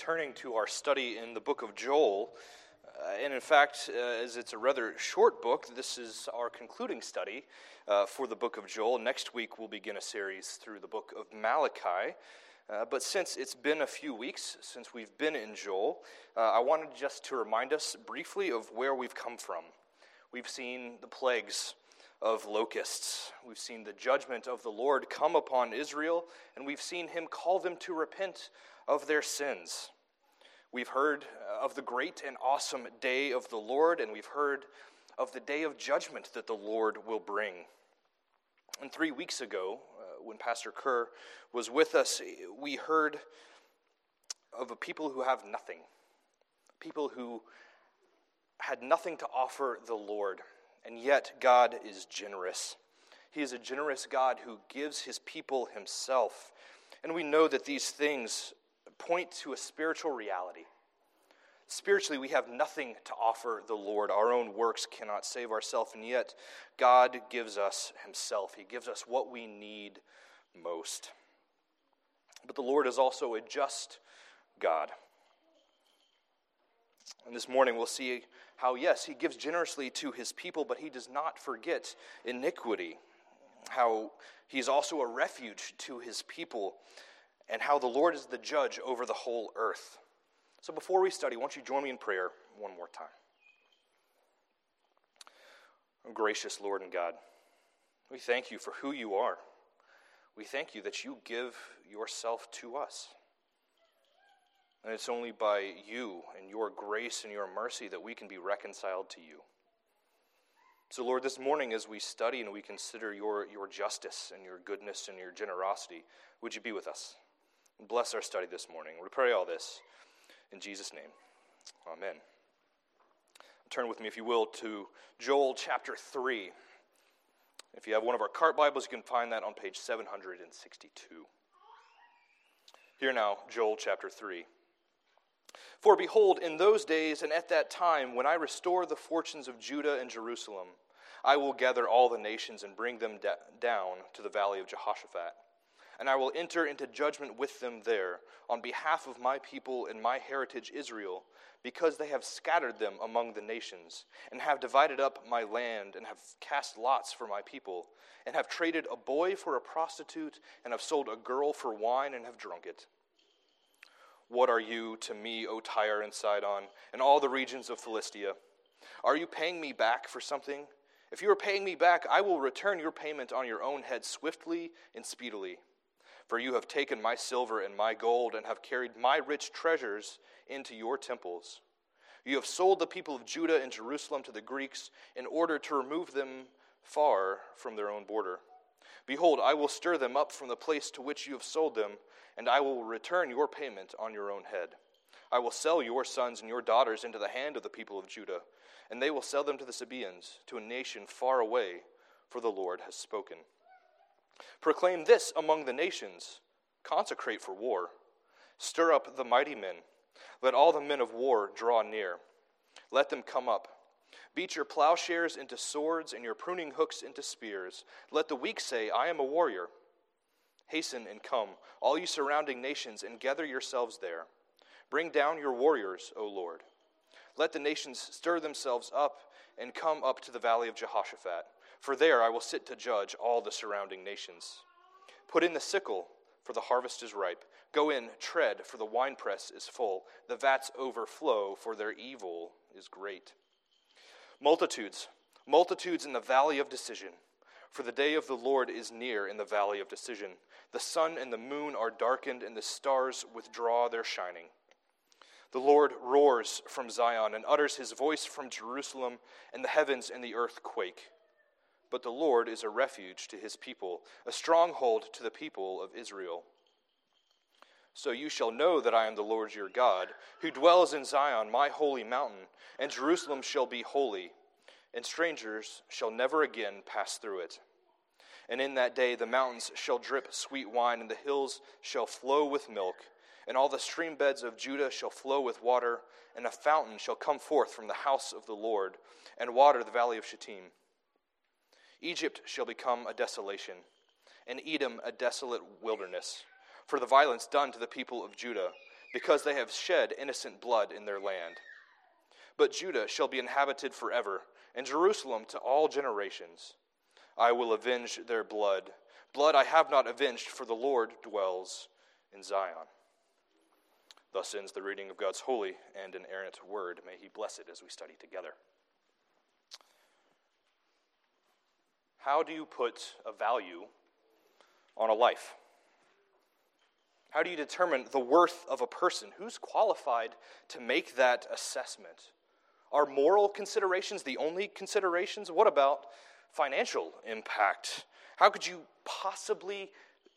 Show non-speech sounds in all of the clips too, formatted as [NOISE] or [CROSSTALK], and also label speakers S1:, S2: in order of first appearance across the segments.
S1: returning to our study in the book of Joel. Uh, and in fact, uh, as it's a rather short book, this is our concluding study uh, for the book of Joel. Next week, we'll begin a series through the book of Malachi. Uh, but since it's been a few weeks since we've been in Joel, uh, I wanted just to remind us briefly of where we've come from. We've seen the plagues of locusts. We've seen the judgment of the Lord come upon Israel, and we've seen him call them to repent of their sins. We've heard of the great and awesome day of the Lord, and we've heard of the day of judgment that the Lord will bring. And three weeks ago, uh, when Pastor Kerr was with us, we heard of a people who have nothing, people who had nothing to offer the Lord. And yet, God is generous. He is a generous God who gives his people himself. And we know that these things point to a spiritual reality. Spiritually, we have nothing to offer the Lord. Our own works cannot save ourselves, and yet God gives us Himself. He gives us what we need most. But the Lord is also a just God. And this morning we'll see how, yes, he gives generously to his people, but he does not forget iniquity. How he's also a refuge to his people, and how the Lord is the judge over the whole earth. So before we study, won't you join me in prayer one more time? Oh, gracious Lord and God, we thank you for who you are. We thank you that you give yourself to us. And it's only by you and your grace and your mercy that we can be reconciled to you. So, Lord, this morning as we study and we consider your, your justice and your goodness and your generosity, would you be with us? Bless our study this morning. We pray all this in Jesus' name. Amen. Turn with me, if you will, to Joel chapter 3. If you have one of our cart Bibles, you can find that on page 762. Here now, Joel chapter 3. For behold, in those days and at that time, when I restore the fortunes of Judah and Jerusalem, I will gather all the nations and bring them da- down to the valley of Jehoshaphat. And I will enter into judgment with them there on behalf of my people and my heritage Israel, because they have scattered them among the nations, and have divided up my land, and have cast lots for my people, and have traded a boy for a prostitute, and have sold a girl for wine, and have drunk it. What are you to me, O Tyre and Sidon, and all the regions of Philistia? Are you paying me back for something? If you are paying me back, I will return your payment on your own head swiftly and speedily. For you have taken my silver and my gold, and have carried my rich treasures into your temples. You have sold the people of Judah and Jerusalem to the Greeks in order to remove them far from their own border. Behold, I will stir them up from the place to which you have sold them and I will return your payment on your own head. I will sell your sons and your daughters into the hand of the people of Judah, and they will sell them to the Sabaeans, to a nation far away, for the Lord has spoken. Proclaim this among the nations consecrate for war, stir up the mighty men, let all the men of war draw near, let them come up. Beat your plowshares into swords and your pruning hooks into spears. Let the weak say, I am a warrior. Hasten and come, all you surrounding nations, and gather yourselves there. Bring down your warriors, O Lord. Let the nations stir themselves up and come up to the valley of Jehoshaphat, for there I will sit to judge all the surrounding nations. Put in the sickle, for the harvest is ripe. Go in, tread, for the winepress is full. The vats overflow, for their evil is great. Multitudes, multitudes in the valley of decision, for the day of the Lord is near in the valley of decision. The sun and the moon are darkened, and the stars withdraw their shining. The Lord roars from Zion and utters his voice from Jerusalem, and the heavens and the earth quake. But the Lord is a refuge to his people, a stronghold to the people of Israel. So you shall know that I am the Lord your God, who dwells in Zion, my holy mountain, and Jerusalem shall be holy, and strangers shall never again pass through it. And in that day the mountains shall drip sweet wine, and the hills shall flow with milk, and all the stream beds of Judah shall flow with water, and a fountain shall come forth from the house of the Lord, and water the valley of Shittim. Egypt shall become a desolation, and Edom a desolate wilderness, for the violence done to the people of Judah. because they have shed innocent blood in their land. But Judah shall be inhabited forever, and Jerusalem to all generations. I will avenge their blood. Blood I have not avenged, for the Lord dwells in Zion. Thus ends the reading of God's holy and inerrant word. May He bless it as we study together. How do you put a value on a life? How do you determine the worth of a person? Who's qualified to make that assessment? Are moral considerations the only considerations? What about financial impact? How could you possibly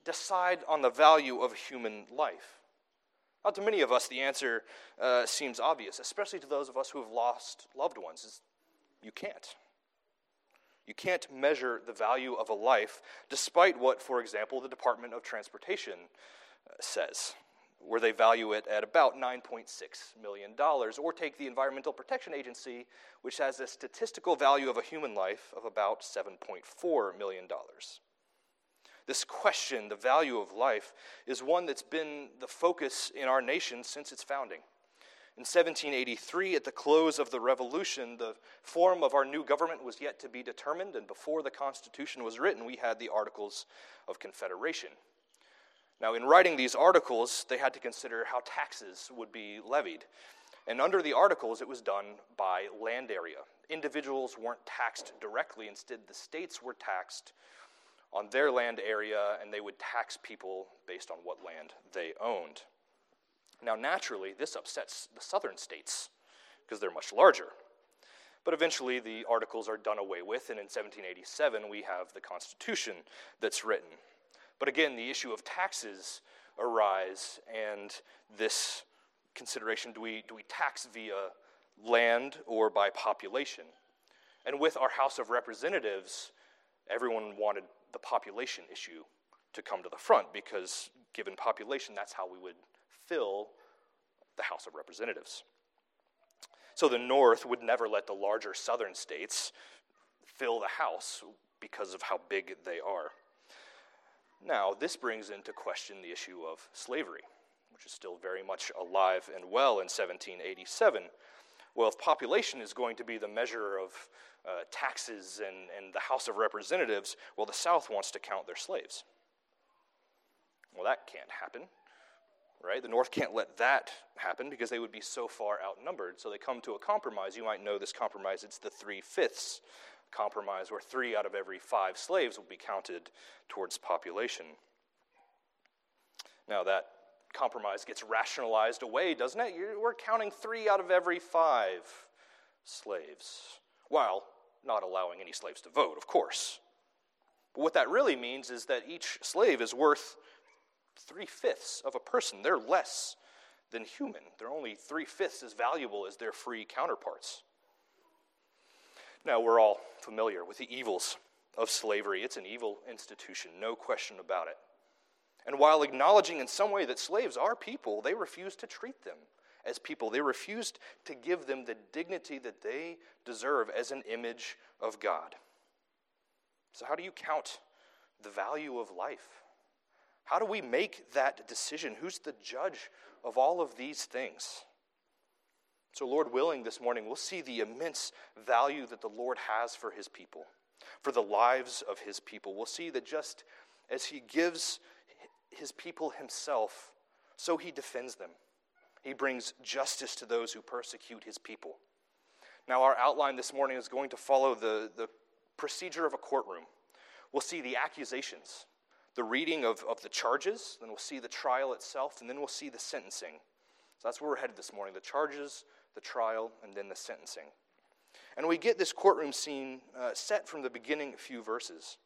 S1: decide on the value of a human life? Now, to many of us, the answer uh, seems obvious, especially to those of us who have lost loved ones. Is you can't. You can't measure the value of a life despite what, for example, the Department of Transportation uh, says, where they value it at about $9.6 million. Or take the Environmental Protection Agency, which has a statistical value of a human life of about $7.4 million. This question, the value of life, is one that's been the focus in our nation since its founding. In 1783, at the close of the Revolution, the form of our new government was yet to be determined, and before the Constitution was written, we had the Articles of Confederation. Now, in writing these articles, they had to consider how taxes would be levied. And under the articles, it was done by land area. Individuals weren't taxed directly, instead, the states were taxed on their land area, and they would tax people based on what land they owned. Now, naturally, this upsets the southern states because they're much larger. But eventually, the articles are done away with, and in 1787, we have the Constitution that's written. But again, the issue of taxes arise, and this consideration do we, do we tax via land or by population? And with our House of Representatives, everyone wanted the population issue to come to the front because, given population, that's how we would fill the House of Representatives. So the North would never let the larger southern states fill the House because of how big they are. Now, this brings into question the issue of slavery, which is still very much alive and well in 1787. Well, if population is going to be the measure of uh, taxes and, and the House of Representatives, well, the South wants to count their slaves. Well, that can't happen right? The North can't let that happen because they would be so far outnumbered. So they come to a compromise. You might know this compromise. It's the three fifths compromise, where three out of every five slaves will be counted towards population. Now, that compromise gets rationalized away, doesn't it? We're counting three out of every five slaves, while not allowing any slaves to vote, of course. But what that really means is that each slave is worth three fifths of a person. They're less than human. They're only three fifths as valuable as their free counterparts. Now, we're all familiar with the evils of slavery. It's an evil institution, no question about it. And while acknowledging in some way that slaves are people, they refuse to treat them as people. They refused to give them the dignity that they deserve as an image of God. So, how do you count the value of life? How do we make that decision? Who's the judge of all of these things? So, Lord willing, this morning we'll see the immense value that the Lord has for his people, for the lives of his people. We'll see that just as he gives his people himself, so he defends them. He brings justice to those who persecute his people. Now, our outline this morning is going to follow the, the procedure of a courtroom. We'll see the accusations, the reading of, of the charges, then we'll see the trial itself, and then we'll see the sentencing. So that's where we're headed this morning the charges, the trial, and then the sentencing. And we get this courtroom scene uh, set from the beginning a few verses.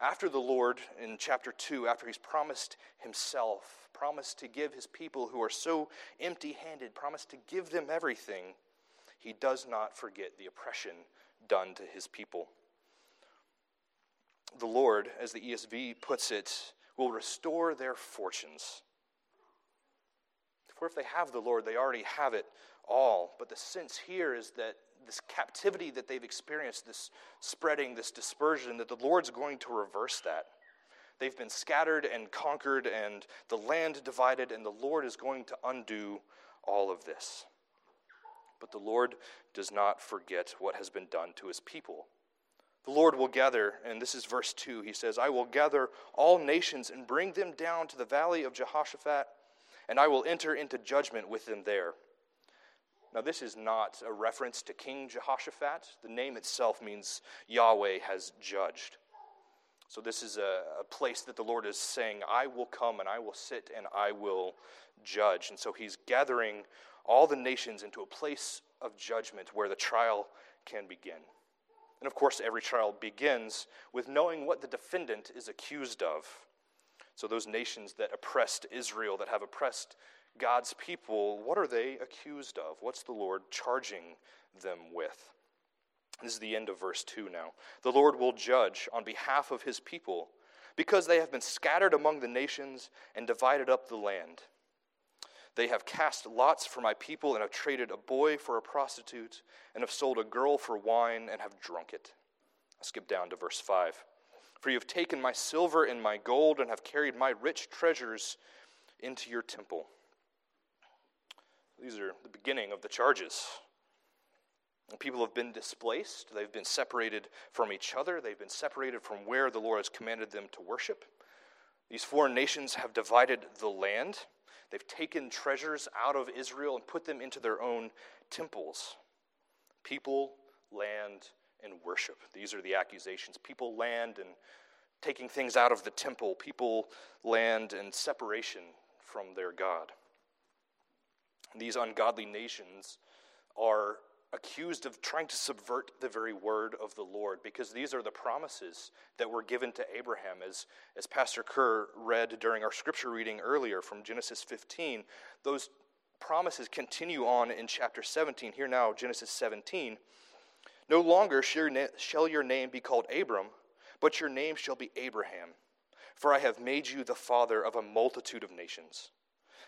S1: After the Lord, in chapter 2, after he's promised himself, promised to give his people who are so empty handed, promised to give them everything, he does not forget the oppression done to his people the Lord, as the ESV puts it, will restore their fortunes. For if they have the Lord, they already have it all. But the sense here is that this captivity that they've experienced, this spreading, this dispersion, that the Lord's going to reverse that. They've been scattered and conquered, and the land divided, and the Lord is going to undo all of this. But the Lord does not forget what has been done to his people. The Lord will gather, and this is verse 2. He says, I will gather all nations and bring them down to the valley of Jehoshaphat, and I will enter into judgment with them there. Now, this is not a reference to King Jehoshaphat. The name itself means Yahweh has judged. So, this is a, a, place that the Lord is saying, I will come and I will sit and I will judge. And so, he's gathering all the nations into a place of judgment where the trial can begin. And of course, every trial begins with knowing what the defendant is accused of. So, those nations that oppressed Israel, that have oppressed God's people, what are they accused of? What's the Lord charging them with? This is the end of verse 2 now. The Lord will judge on behalf of his people because they have been scattered among the nations and divided up the land. They have cast lots for my people and have traded a boy for a prostitute and have sold a girl for wine and have drunk it. I skip down to verse 5. For you have taken my silver and my gold and have carried my rich treasures into your temple. These are the beginning of the charges. People have been displaced. They've been separated from each other. They've been separated from where the Lord has commanded them to worship. These foreign nations have divided the land. They've taken treasures out of Israel and put them into their own temples. People, land, and worship. These are the accusations. People, land, and taking things out of the temple. People, land, and separation from their God. These ungodly nations are accused of trying to subvert the very word of the Lord because these are the promises that were given to Abraham. As, as Pastor Kerr read during our scripture reading earlier from Genesis 15, those promises continue on in chapter 17. Here now, Genesis 17. No longer shall your name be called Abram, but your name shall be Abraham, for I have made you the father of a multitude of nations.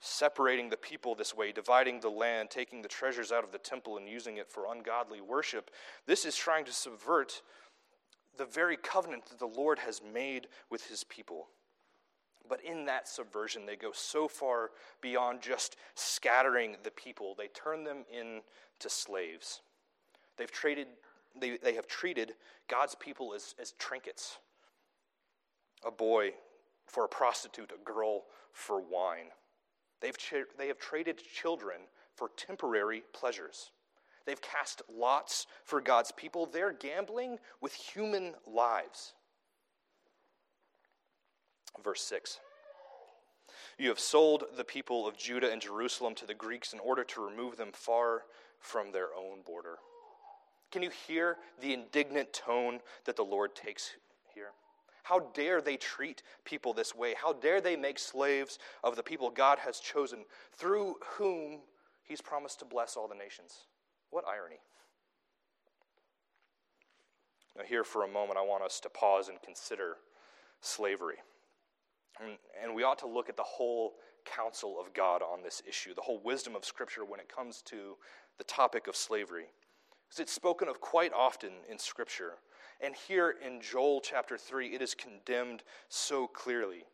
S1: separating the people this way, dividing the land, taking the treasures out of the temple and using it for ungodly worship. This is trying to subvert the very covenant that the Lord has made with his people. But in that subversion, they go so far beyond just scattering the people, they turn them into slaves. They've traded, they, they have treated God's people as, as trinkets a boy for a prostitute, a girl for wine. They've, they have traded children for temporary pleasures. They've cast lots for God's people. They're gambling with human lives. Verse 6 You have sold the people of Judah and Jerusalem to the Greeks in order to remove them far from their own border. Can you hear the indignant tone that the Lord takes how dare they treat people this way? How dare they make slaves of the people God has chosen, through whom He's promised to bless all the nations? What irony. Now, here for a moment, I want us to pause and consider slavery. And, we ought to look at the whole counsel of God on this issue, the whole wisdom of Scripture when it comes to the topic of slavery. Because it's spoken of quite often in Scripture. And here in Joel chapter 3, it is condemned so clearly.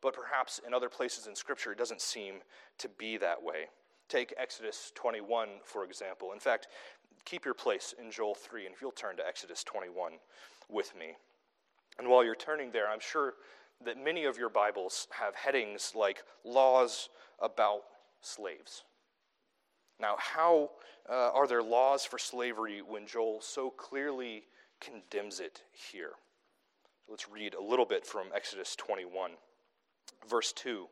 S1: But perhaps in other places in Scripture, it doesn't seem to be that way. Take Exodus 21, for example. In fact, keep your place in Joel 3, and if you'll turn to Exodus 21 with me. And while you're turning there, I'm sure that many of your Bibles have headings like laws about slaves. Now, how uh, are there laws for slavery when Joel so clearly condemns it here. Let's read a little bit from Exodus 21, verse 2.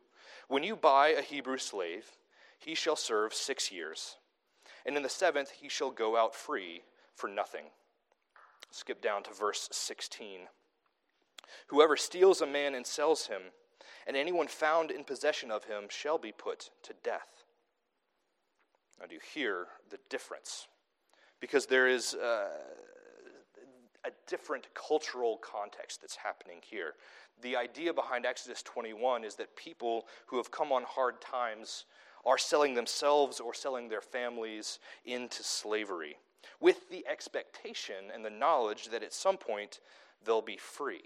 S1: When you buy a Hebrew slave, he shall serve six years, and in the seventh he shall go out free for nothing. Skip down to verse 16. Whoever steals a man and sells him, and anyone found in possession of him shall be put to death. Now, do you hear the difference? Because there is uh, a different cultural context that's happening here. The idea behind Exodus 21 is that people who have come on hard times are selling themselves or selling their families into slavery with the expectation and the knowledge that at some point they'll be free.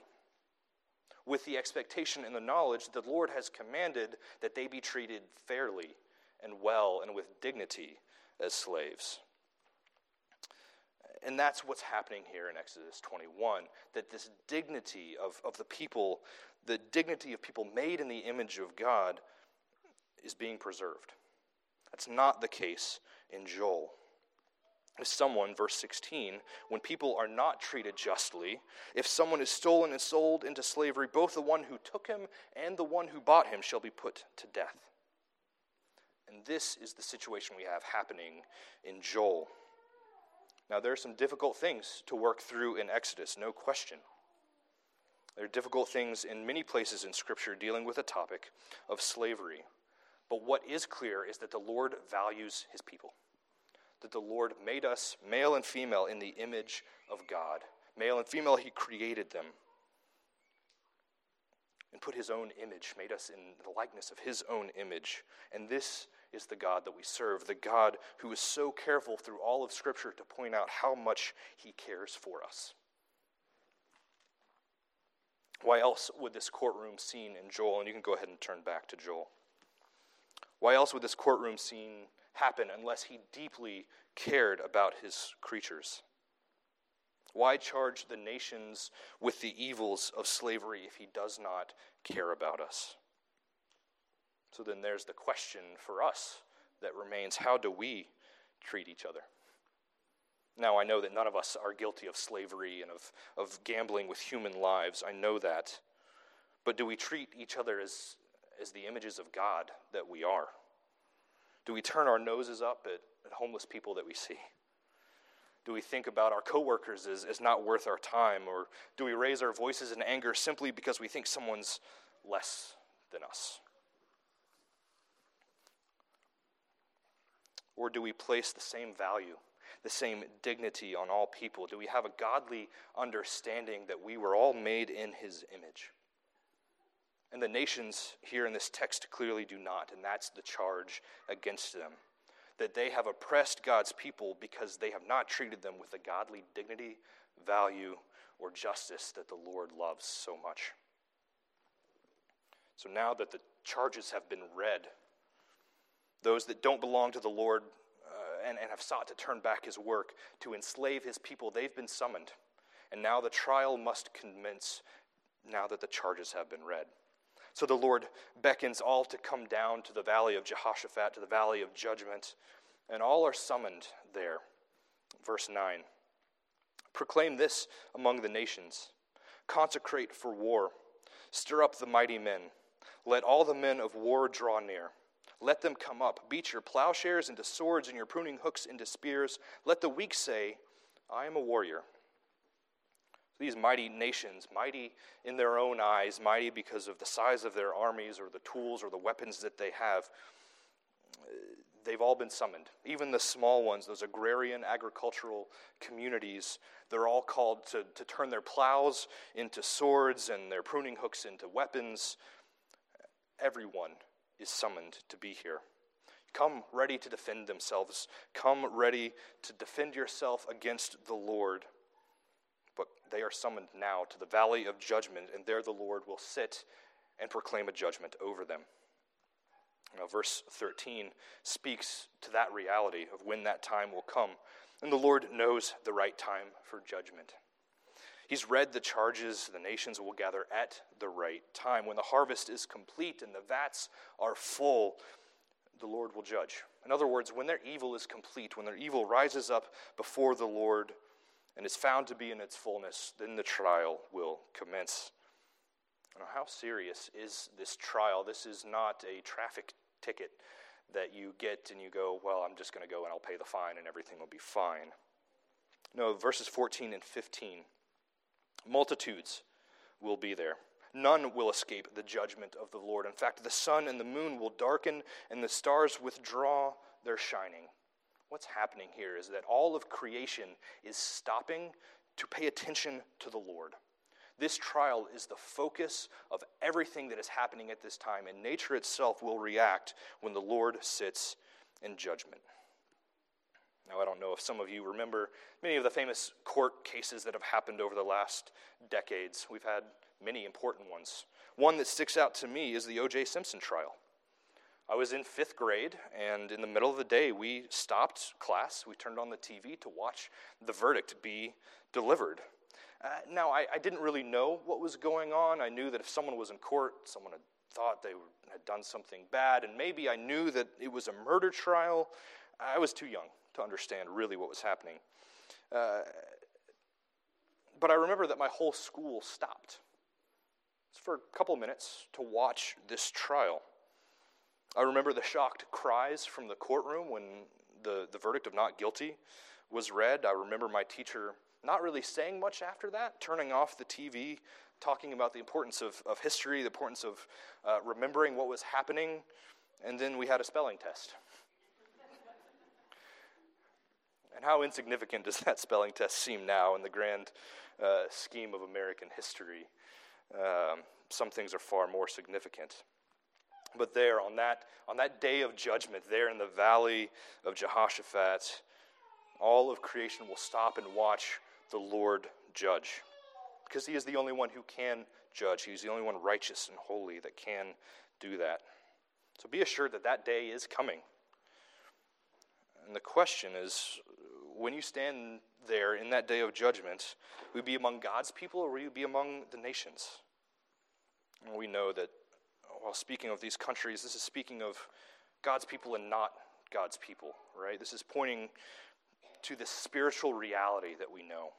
S1: With the expectation and the knowledge that the Lord has commanded that they be treated fairly and well and with dignity as slaves. And that's what's happening here in Exodus 21 that this dignity of, of the people, the dignity of people made in the image of God, is being preserved. That's not the case in Joel. If someone, verse 16, when people are not treated justly, if someone is stolen and sold into slavery, both the one who took him and the one who bought him shall be put to death. And this is the situation we have happening in Joel. Now, there are some difficult things to work through in Exodus, no question. There are difficult things in many places in Scripture dealing with the topic of slavery. But what is clear is that the Lord values his people, that the Lord made us male and female in the image of God. Male and female, he created them and put his own image, made us in the likeness of his own image. And this is the God that we serve, the God who is so careful through all of Scripture to point out how much he cares for us. Why else would this courtroom scene in Joel, and you can go ahead and turn back to Joel. Why else would this courtroom scene happen unless he deeply cared about his creatures? Why charge the nations with the evils of slavery if he does not care about us? So then there's the question for us that remains how do we treat each other? Now, I know that none of us are guilty of slavery and of, of gambling with human lives. I know that. But do we treat each other as, as the images of God that we are? Do we turn our noses up at, at homeless people that we see? Do we think about our coworkers as, as not worth our time? Or do we raise our voices in anger simply because we think someone's less than us? Or do we place the same value, the same dignity on all people? Do we have a godly understanding that we were all made in his image? And the nations here in this text clearly do not, and that's the charge against them. That they have oppressed God's people because they have not treated them with the godly dignity, value, or justice that the Lord loves so much. So now that the charges have been read, those that don't belong to the Lord uh, and, and have sought to turn back his work, to enslave his people, they've been summoned. And now the trial must commence now that the charges have been read. So the Lord beckons all to come down to the valley of Jehoshaphat, to the valley of judgment, and all are summoned there. Verse 9 Proclaim this among the nations, consecrate for war, stir up the mighty men, let all the men of war draw near. Let them come up. Beat your plowshares into swords and your pruning hooks into spears. Let the weak say, I am a warrior. These mighty nations, mighty in their own eyes, mighty because of the size of their armies or the tools or the weapons that they have, they've all been summoned. Even the small ones, those agrarian agricultural communities, they're all called to, to turn their plows into swords and their pruning hooks into weapons. Everyone is summoned to be here. Come ready to defend themselves. Come ready to defend yourself against the Lord but they are summoned now to the valley of judgment, and there the Lord will sit and proclaim a judgment over them. Now, verse 13 speaks to that reality of when that time will come, and the Lord knows the right time for judgment. He's read the charges the nations will gather at the right time. When the harvest is complete and the vats are full, the Lord will judge. In other words, when their evil is complete, when their evil rises up before the Lord, and is found to be in its fullness, then the trial will commence. Now, how serious is this trial? This is not a traffic ticket that you get and you go, well, I'm just going to go and I'll pay the fine and everything will be fine. No, verses 14 and 15. Multitudes will be there. None will escape the judgment of the Lord. In fact, the sun and the moon will darken, and the stars withdraw their shining. What's happening here is that all of creation is stopping to pay attention to the Lord. This trial is the focus of everything that is happening at this time, and nature itself will react when the Lord sits in judgment. Now, I don't know if some of you remember many of the famous court cases that have happened over the last decades. We've had many important ones. One that sticks out to me is the O.J. Simpson trial. I was in fifth grade, and in the middle of the day, we stopped class. We turned on the TV to watch the verdict be delivered. Uh, now, I, I, didn't really know what was going on. I knew that if someone was in court, someone had thought they had done something bad, and maybe I knew that it was a murder trial. I was too young to understand really what was happening. Uh, but I remember that my whole school stopped for a couple minutes to watch this trial. I remember the shocked cries from the courtroom when the, the verdict of not guilty was read. I remember my teacher not really saying much after that, turning off the TV, talking about the importance of, of history, the importance of uh, remembering what was happening, and then we had a spelling test. And how insignificant does [LAUGHS] that spelling test seem now in the grand uh, scheme of American history? Um, some things are far more significant. But there, on that, on that day of judgment, there in the valley of Jehoshaphat, all of creation will stop and watch the Lord judge. Because he is the only one who can judge. He's the only one righteous and holy that can do that. So be assured that that day is coming. And the question is when you stand there in that day of judgment, will you be among God's people or will you be among the nations? And we know that while speaking of these countries, this is speaking of God's people and not God's people, right? This is pointing to the spiritual reality that we know.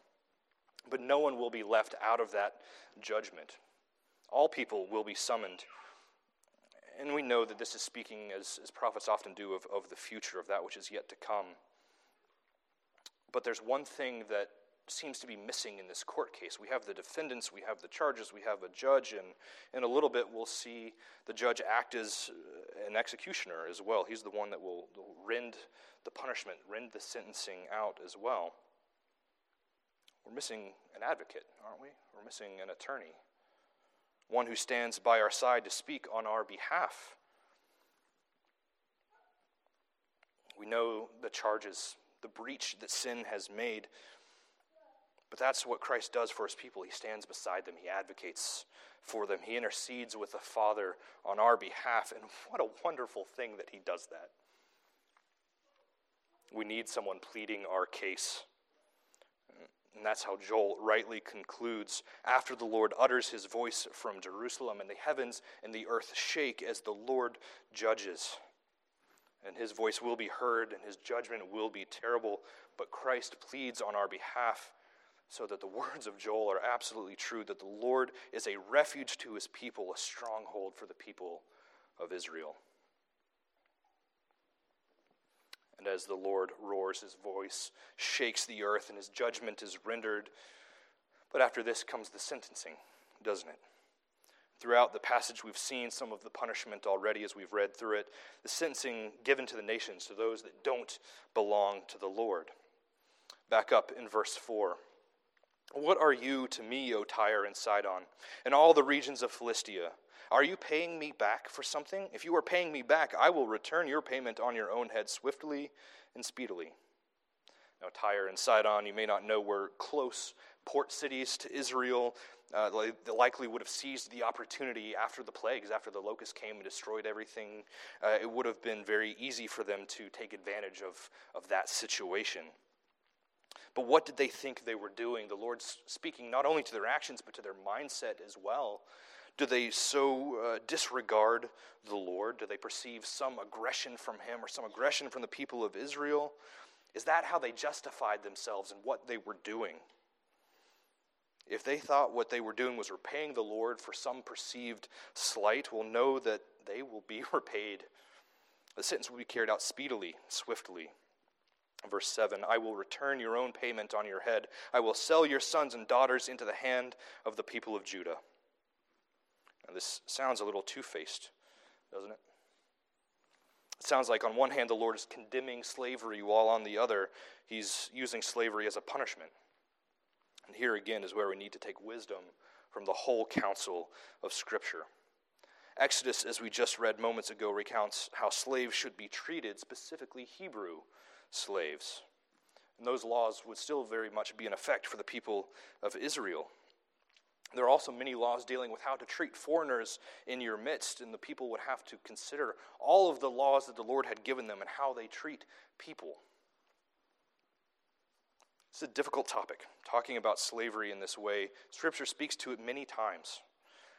S1: But no one will be left out of that judgment. All people will be summoned. And we know that this is speaking, as, as prophets often do, of, of the future, of that which is yet to come. But there's one thing that seems to be missing in this court case. We have the defendants, we have the charges, we have a judge, and in a little bit we'll see the judge act as uh, an executioner as well. He's the one that will, will rend the punishment, rend the sentencing out as well. We're missing an advocate, aren't we? We're missing an attorney, one who stands by our side to speak on our behalf. We know the charges, the breach that sin has made. But that's what Christ does for his people. He stands beside them, he advocates for them, he intercedes with the Father on our behalf. And what a wonderful thing that he does that. We need someone pleading our case. And that's how Joel rightly concludes. After the Lord utters his voice from Jerusalem, and the heavens and the earth shake as the Lord judges. And his voice will be heard, and his judgment will be terrible. But Christ pleads on our behalf so that the [LAUGHS] words of Joel are absolutely true that the Lord is a refuge to his people, a stronghold for the people of Israel. And as the Lord roars, his voice shakes the earth and his judgment is rendered. But after this comes the sentencing, doesn't it? Throughout the passage, we've seen some of the punishment already as we've read through it. The sentencing given to the nations, to those that don't belong to the Lord. Back up in verse 4. What are you to me, O Tyre and Sidon, and all the regions of Philistia? Are you paying me back for something? If you are paying me back, I will return your payment on your own head swiftly and speedily. Now, Tyre and Sidon, you may not know, were close port cities to Israel. Uh, they likely would have seized the opportunity after the plagues, after the locusts came and destroyed everything. Uh, it would have been very easy for them to take advantage of, of that situation. But what did they think they were doing? The Lord's speaking not only to their actions, but to their mindset as well. Do they so uh, disregard the Lord? Do they perceive some aggression from Him or some aggression from the people of Israel? Is that how they justified themselves and what they were doing? If they thought what they were doing was repaying the Lord for some perceived slight, will know that they will be [LAUGHS] repaid. The sentence will be carried out speedily, swiftly. Verse 7 I will return your own payment on your head. I will sell your sons and daughters into the hand of the people of Judah. Now, this sounds a little two faced, doesn't it? It sounds like, on one hand, the Lord is condemning slavery, while on the other, he's using slavery as a punishment. And here again is where we need to take wisdom from the whole counsel of Scripture. Exodus, as we just read moments ago, recounts how slaves should be treated, specifically Hebrew slaves. And those laws would still very much be in effect for the people of Israel. There are also many laws dealing with how to treat foreigners in your midst, and the people would have to consider all of the laws that the Lord had given them and how they treat people. It's a difficult topic, talking about slavery in this way. Scripture speaks to it many times.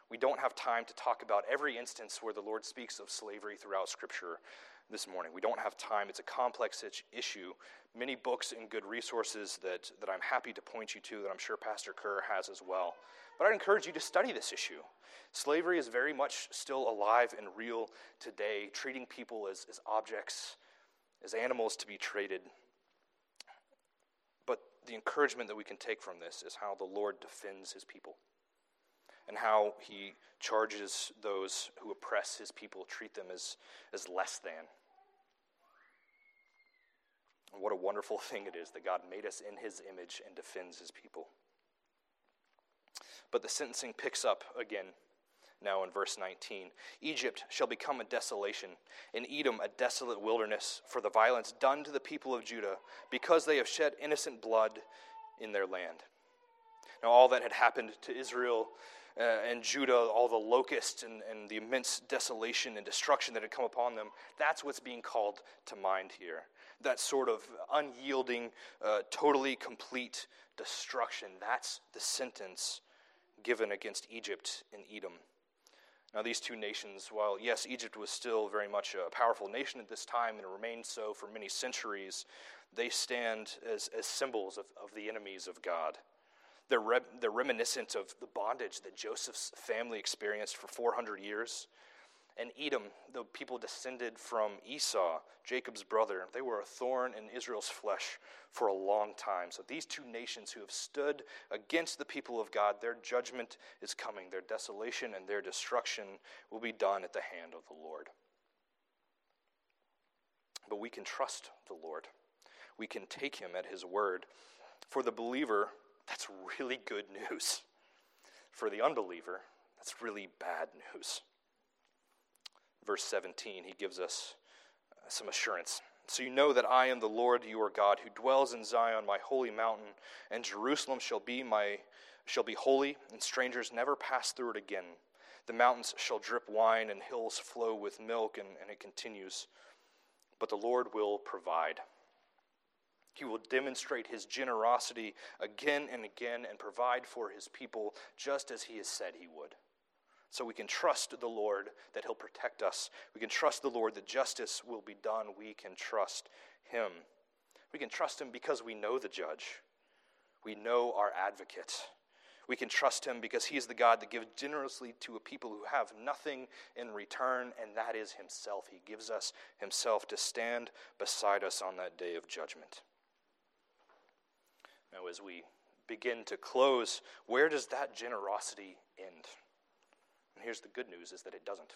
S1: We don't have time to talk about every instance where the Lord speaks of slavery throughout Scripture this morning. We don't have time. It's a complex issue. Many books and good resources that, that I'm happy to point you to, that I'm sure Pastor Kerr has as well. But I'd encourage you to study this issue. Slavery is very much still alive and real today, treating people as, as objects, as animals to be traded. The encouragement that we can take from this is how the Lord defends his people and how he charges those who oppress his people, treat them as, as less than. And what a wonderful [LAUGHS] thing it is that God made us in his image and defends his people. But the sentencing picks up again now in verse 19. Egypt shall become a desolation, and Edom a desolate wilderness for the violence done to the people of Judah, because they have shed innocent blood in their land. Now, all that had happened to Israel uh, and Judah, all the locusts and, and the immense desolation and destruction that had come upon them, that's what's being called to mind here. That sort of unyielding, uh, totally complete destruction. That's the sentence given against Egypt and Edom. Now, these two nations, while yes, Egypt was still very much a powerful nation at this time and it remained so for many centuries, they stand as, as symbols of, of the enemies of God. They're, re- they're reminiscent of the bondage that Joseph's family experienced for 400 years. And Edom, the people descended from Esau, Jacob's brother, they were a thorn in Israel's flesh for a long time. So these two nations who have stood against the people of God, their judgment is coming. Their desolation and their destruction will be done at the hand of the Lord. But we can trust the Lord. We can take him at his word. For the believer, that's really good news. For the unbeliever, that's really bad news. Verse 17, he gives us uh, some assurance. So you know that I am the Lord your God, who dwells in Zion, my holy mountain, and Jerusalem shall be my shall be holy, and strangers never pass through it again. The mountains shall drip wine, and hills flow with milk, and, and it continues. But the Lord will provide. He will demonstrate his generosity again and again and provide for his people just as he has said he would. So we can trust the Lord that he'll protect us. We can trust the Lord that justice will be done. We can trust him. We can trust him because we know the judge, we know our advocate. We can trust him because he is the God that gives generously to a people who have nothing in return, and that is himself. He gives us himself to stand beside us on that day of judgment. Now, as we begin to close, where does that generosity end? And here's the good news is that it doesn't.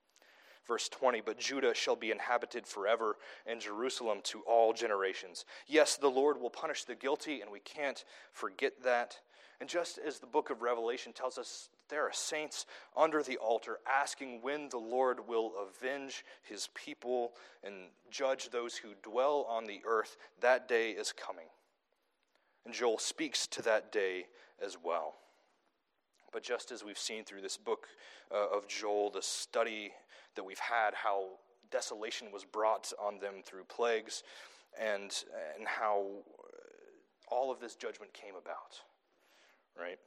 S1: [LAUGHS] Verse 20, but Judah shall be inhabited forever, and Jerusalem to all generations. Yes, the Lord will punish the guilty, and we can't forget that. And just as the book of Revelation tells us, there are saints under the altar asking when the Lord will avenge his people and judge those who dwell on the earth. That day is coming. And Joel speaks to that day as well. But just as we've seen through this book uh, of Joel, the study that we've had, how desolation was brought on them through plagues, and, and how uh, all of this judgment came about, right?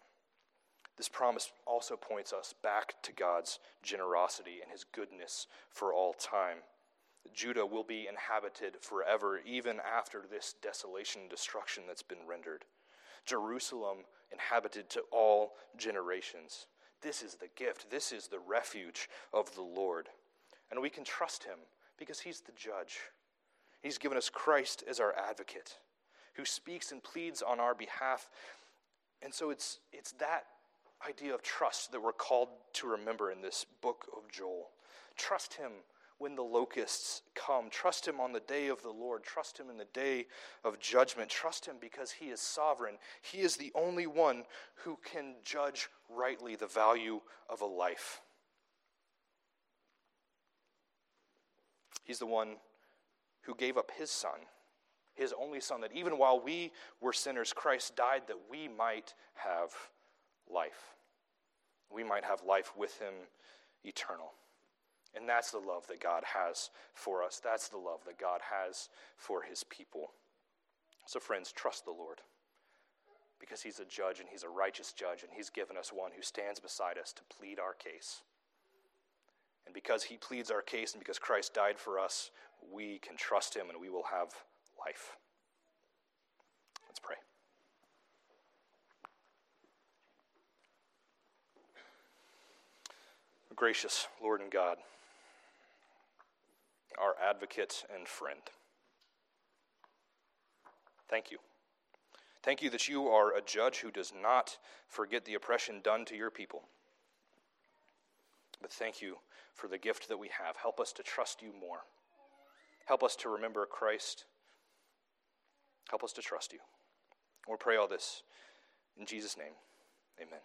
S1: This promise also points us back to God's generosity and his goodness for all time. Judah will be inhabited forever, even after this desolation and destruction that's been rendered. Jerusalem inhabited to all generations. This is the gift, this is the refuge of the Lord. And we can trust him because he's the judge. He's given us Christ as our advocate who speaks and pleads on our behalf. And so it's, it's that idea of trust that we're called to remember in this book of Joel. Trust Him when the locusts come. Trust Him on the day of the Lord. Trust Him in the day of judgment. Trust Him because He is sovereign. He is the only one who can judge rightly the value of a life. He's the one who gave up His Son, His only Son, that even while we were sinners, Christ died that we might have life. We might have life with Him eternal. And that's the love that God has for us. That's the love that God has for his people. So, friends, trust the Lord because he's a judge and he's a righteous judge, and he's given us one who stands beside us to plead our case. And because he pleads our case and because Christ died for us, we can trust him and we will have life. Let's pray. Gracious Lord and God, our advocate and friend. Thank you. Thank you that you are a judge who does not forget the oppression done to your people. But thank you for the gift that we have. Help us to trust you more. Help us to remember Christ. Help us to trust you. We'll pray all this in Jesus' name. Amen.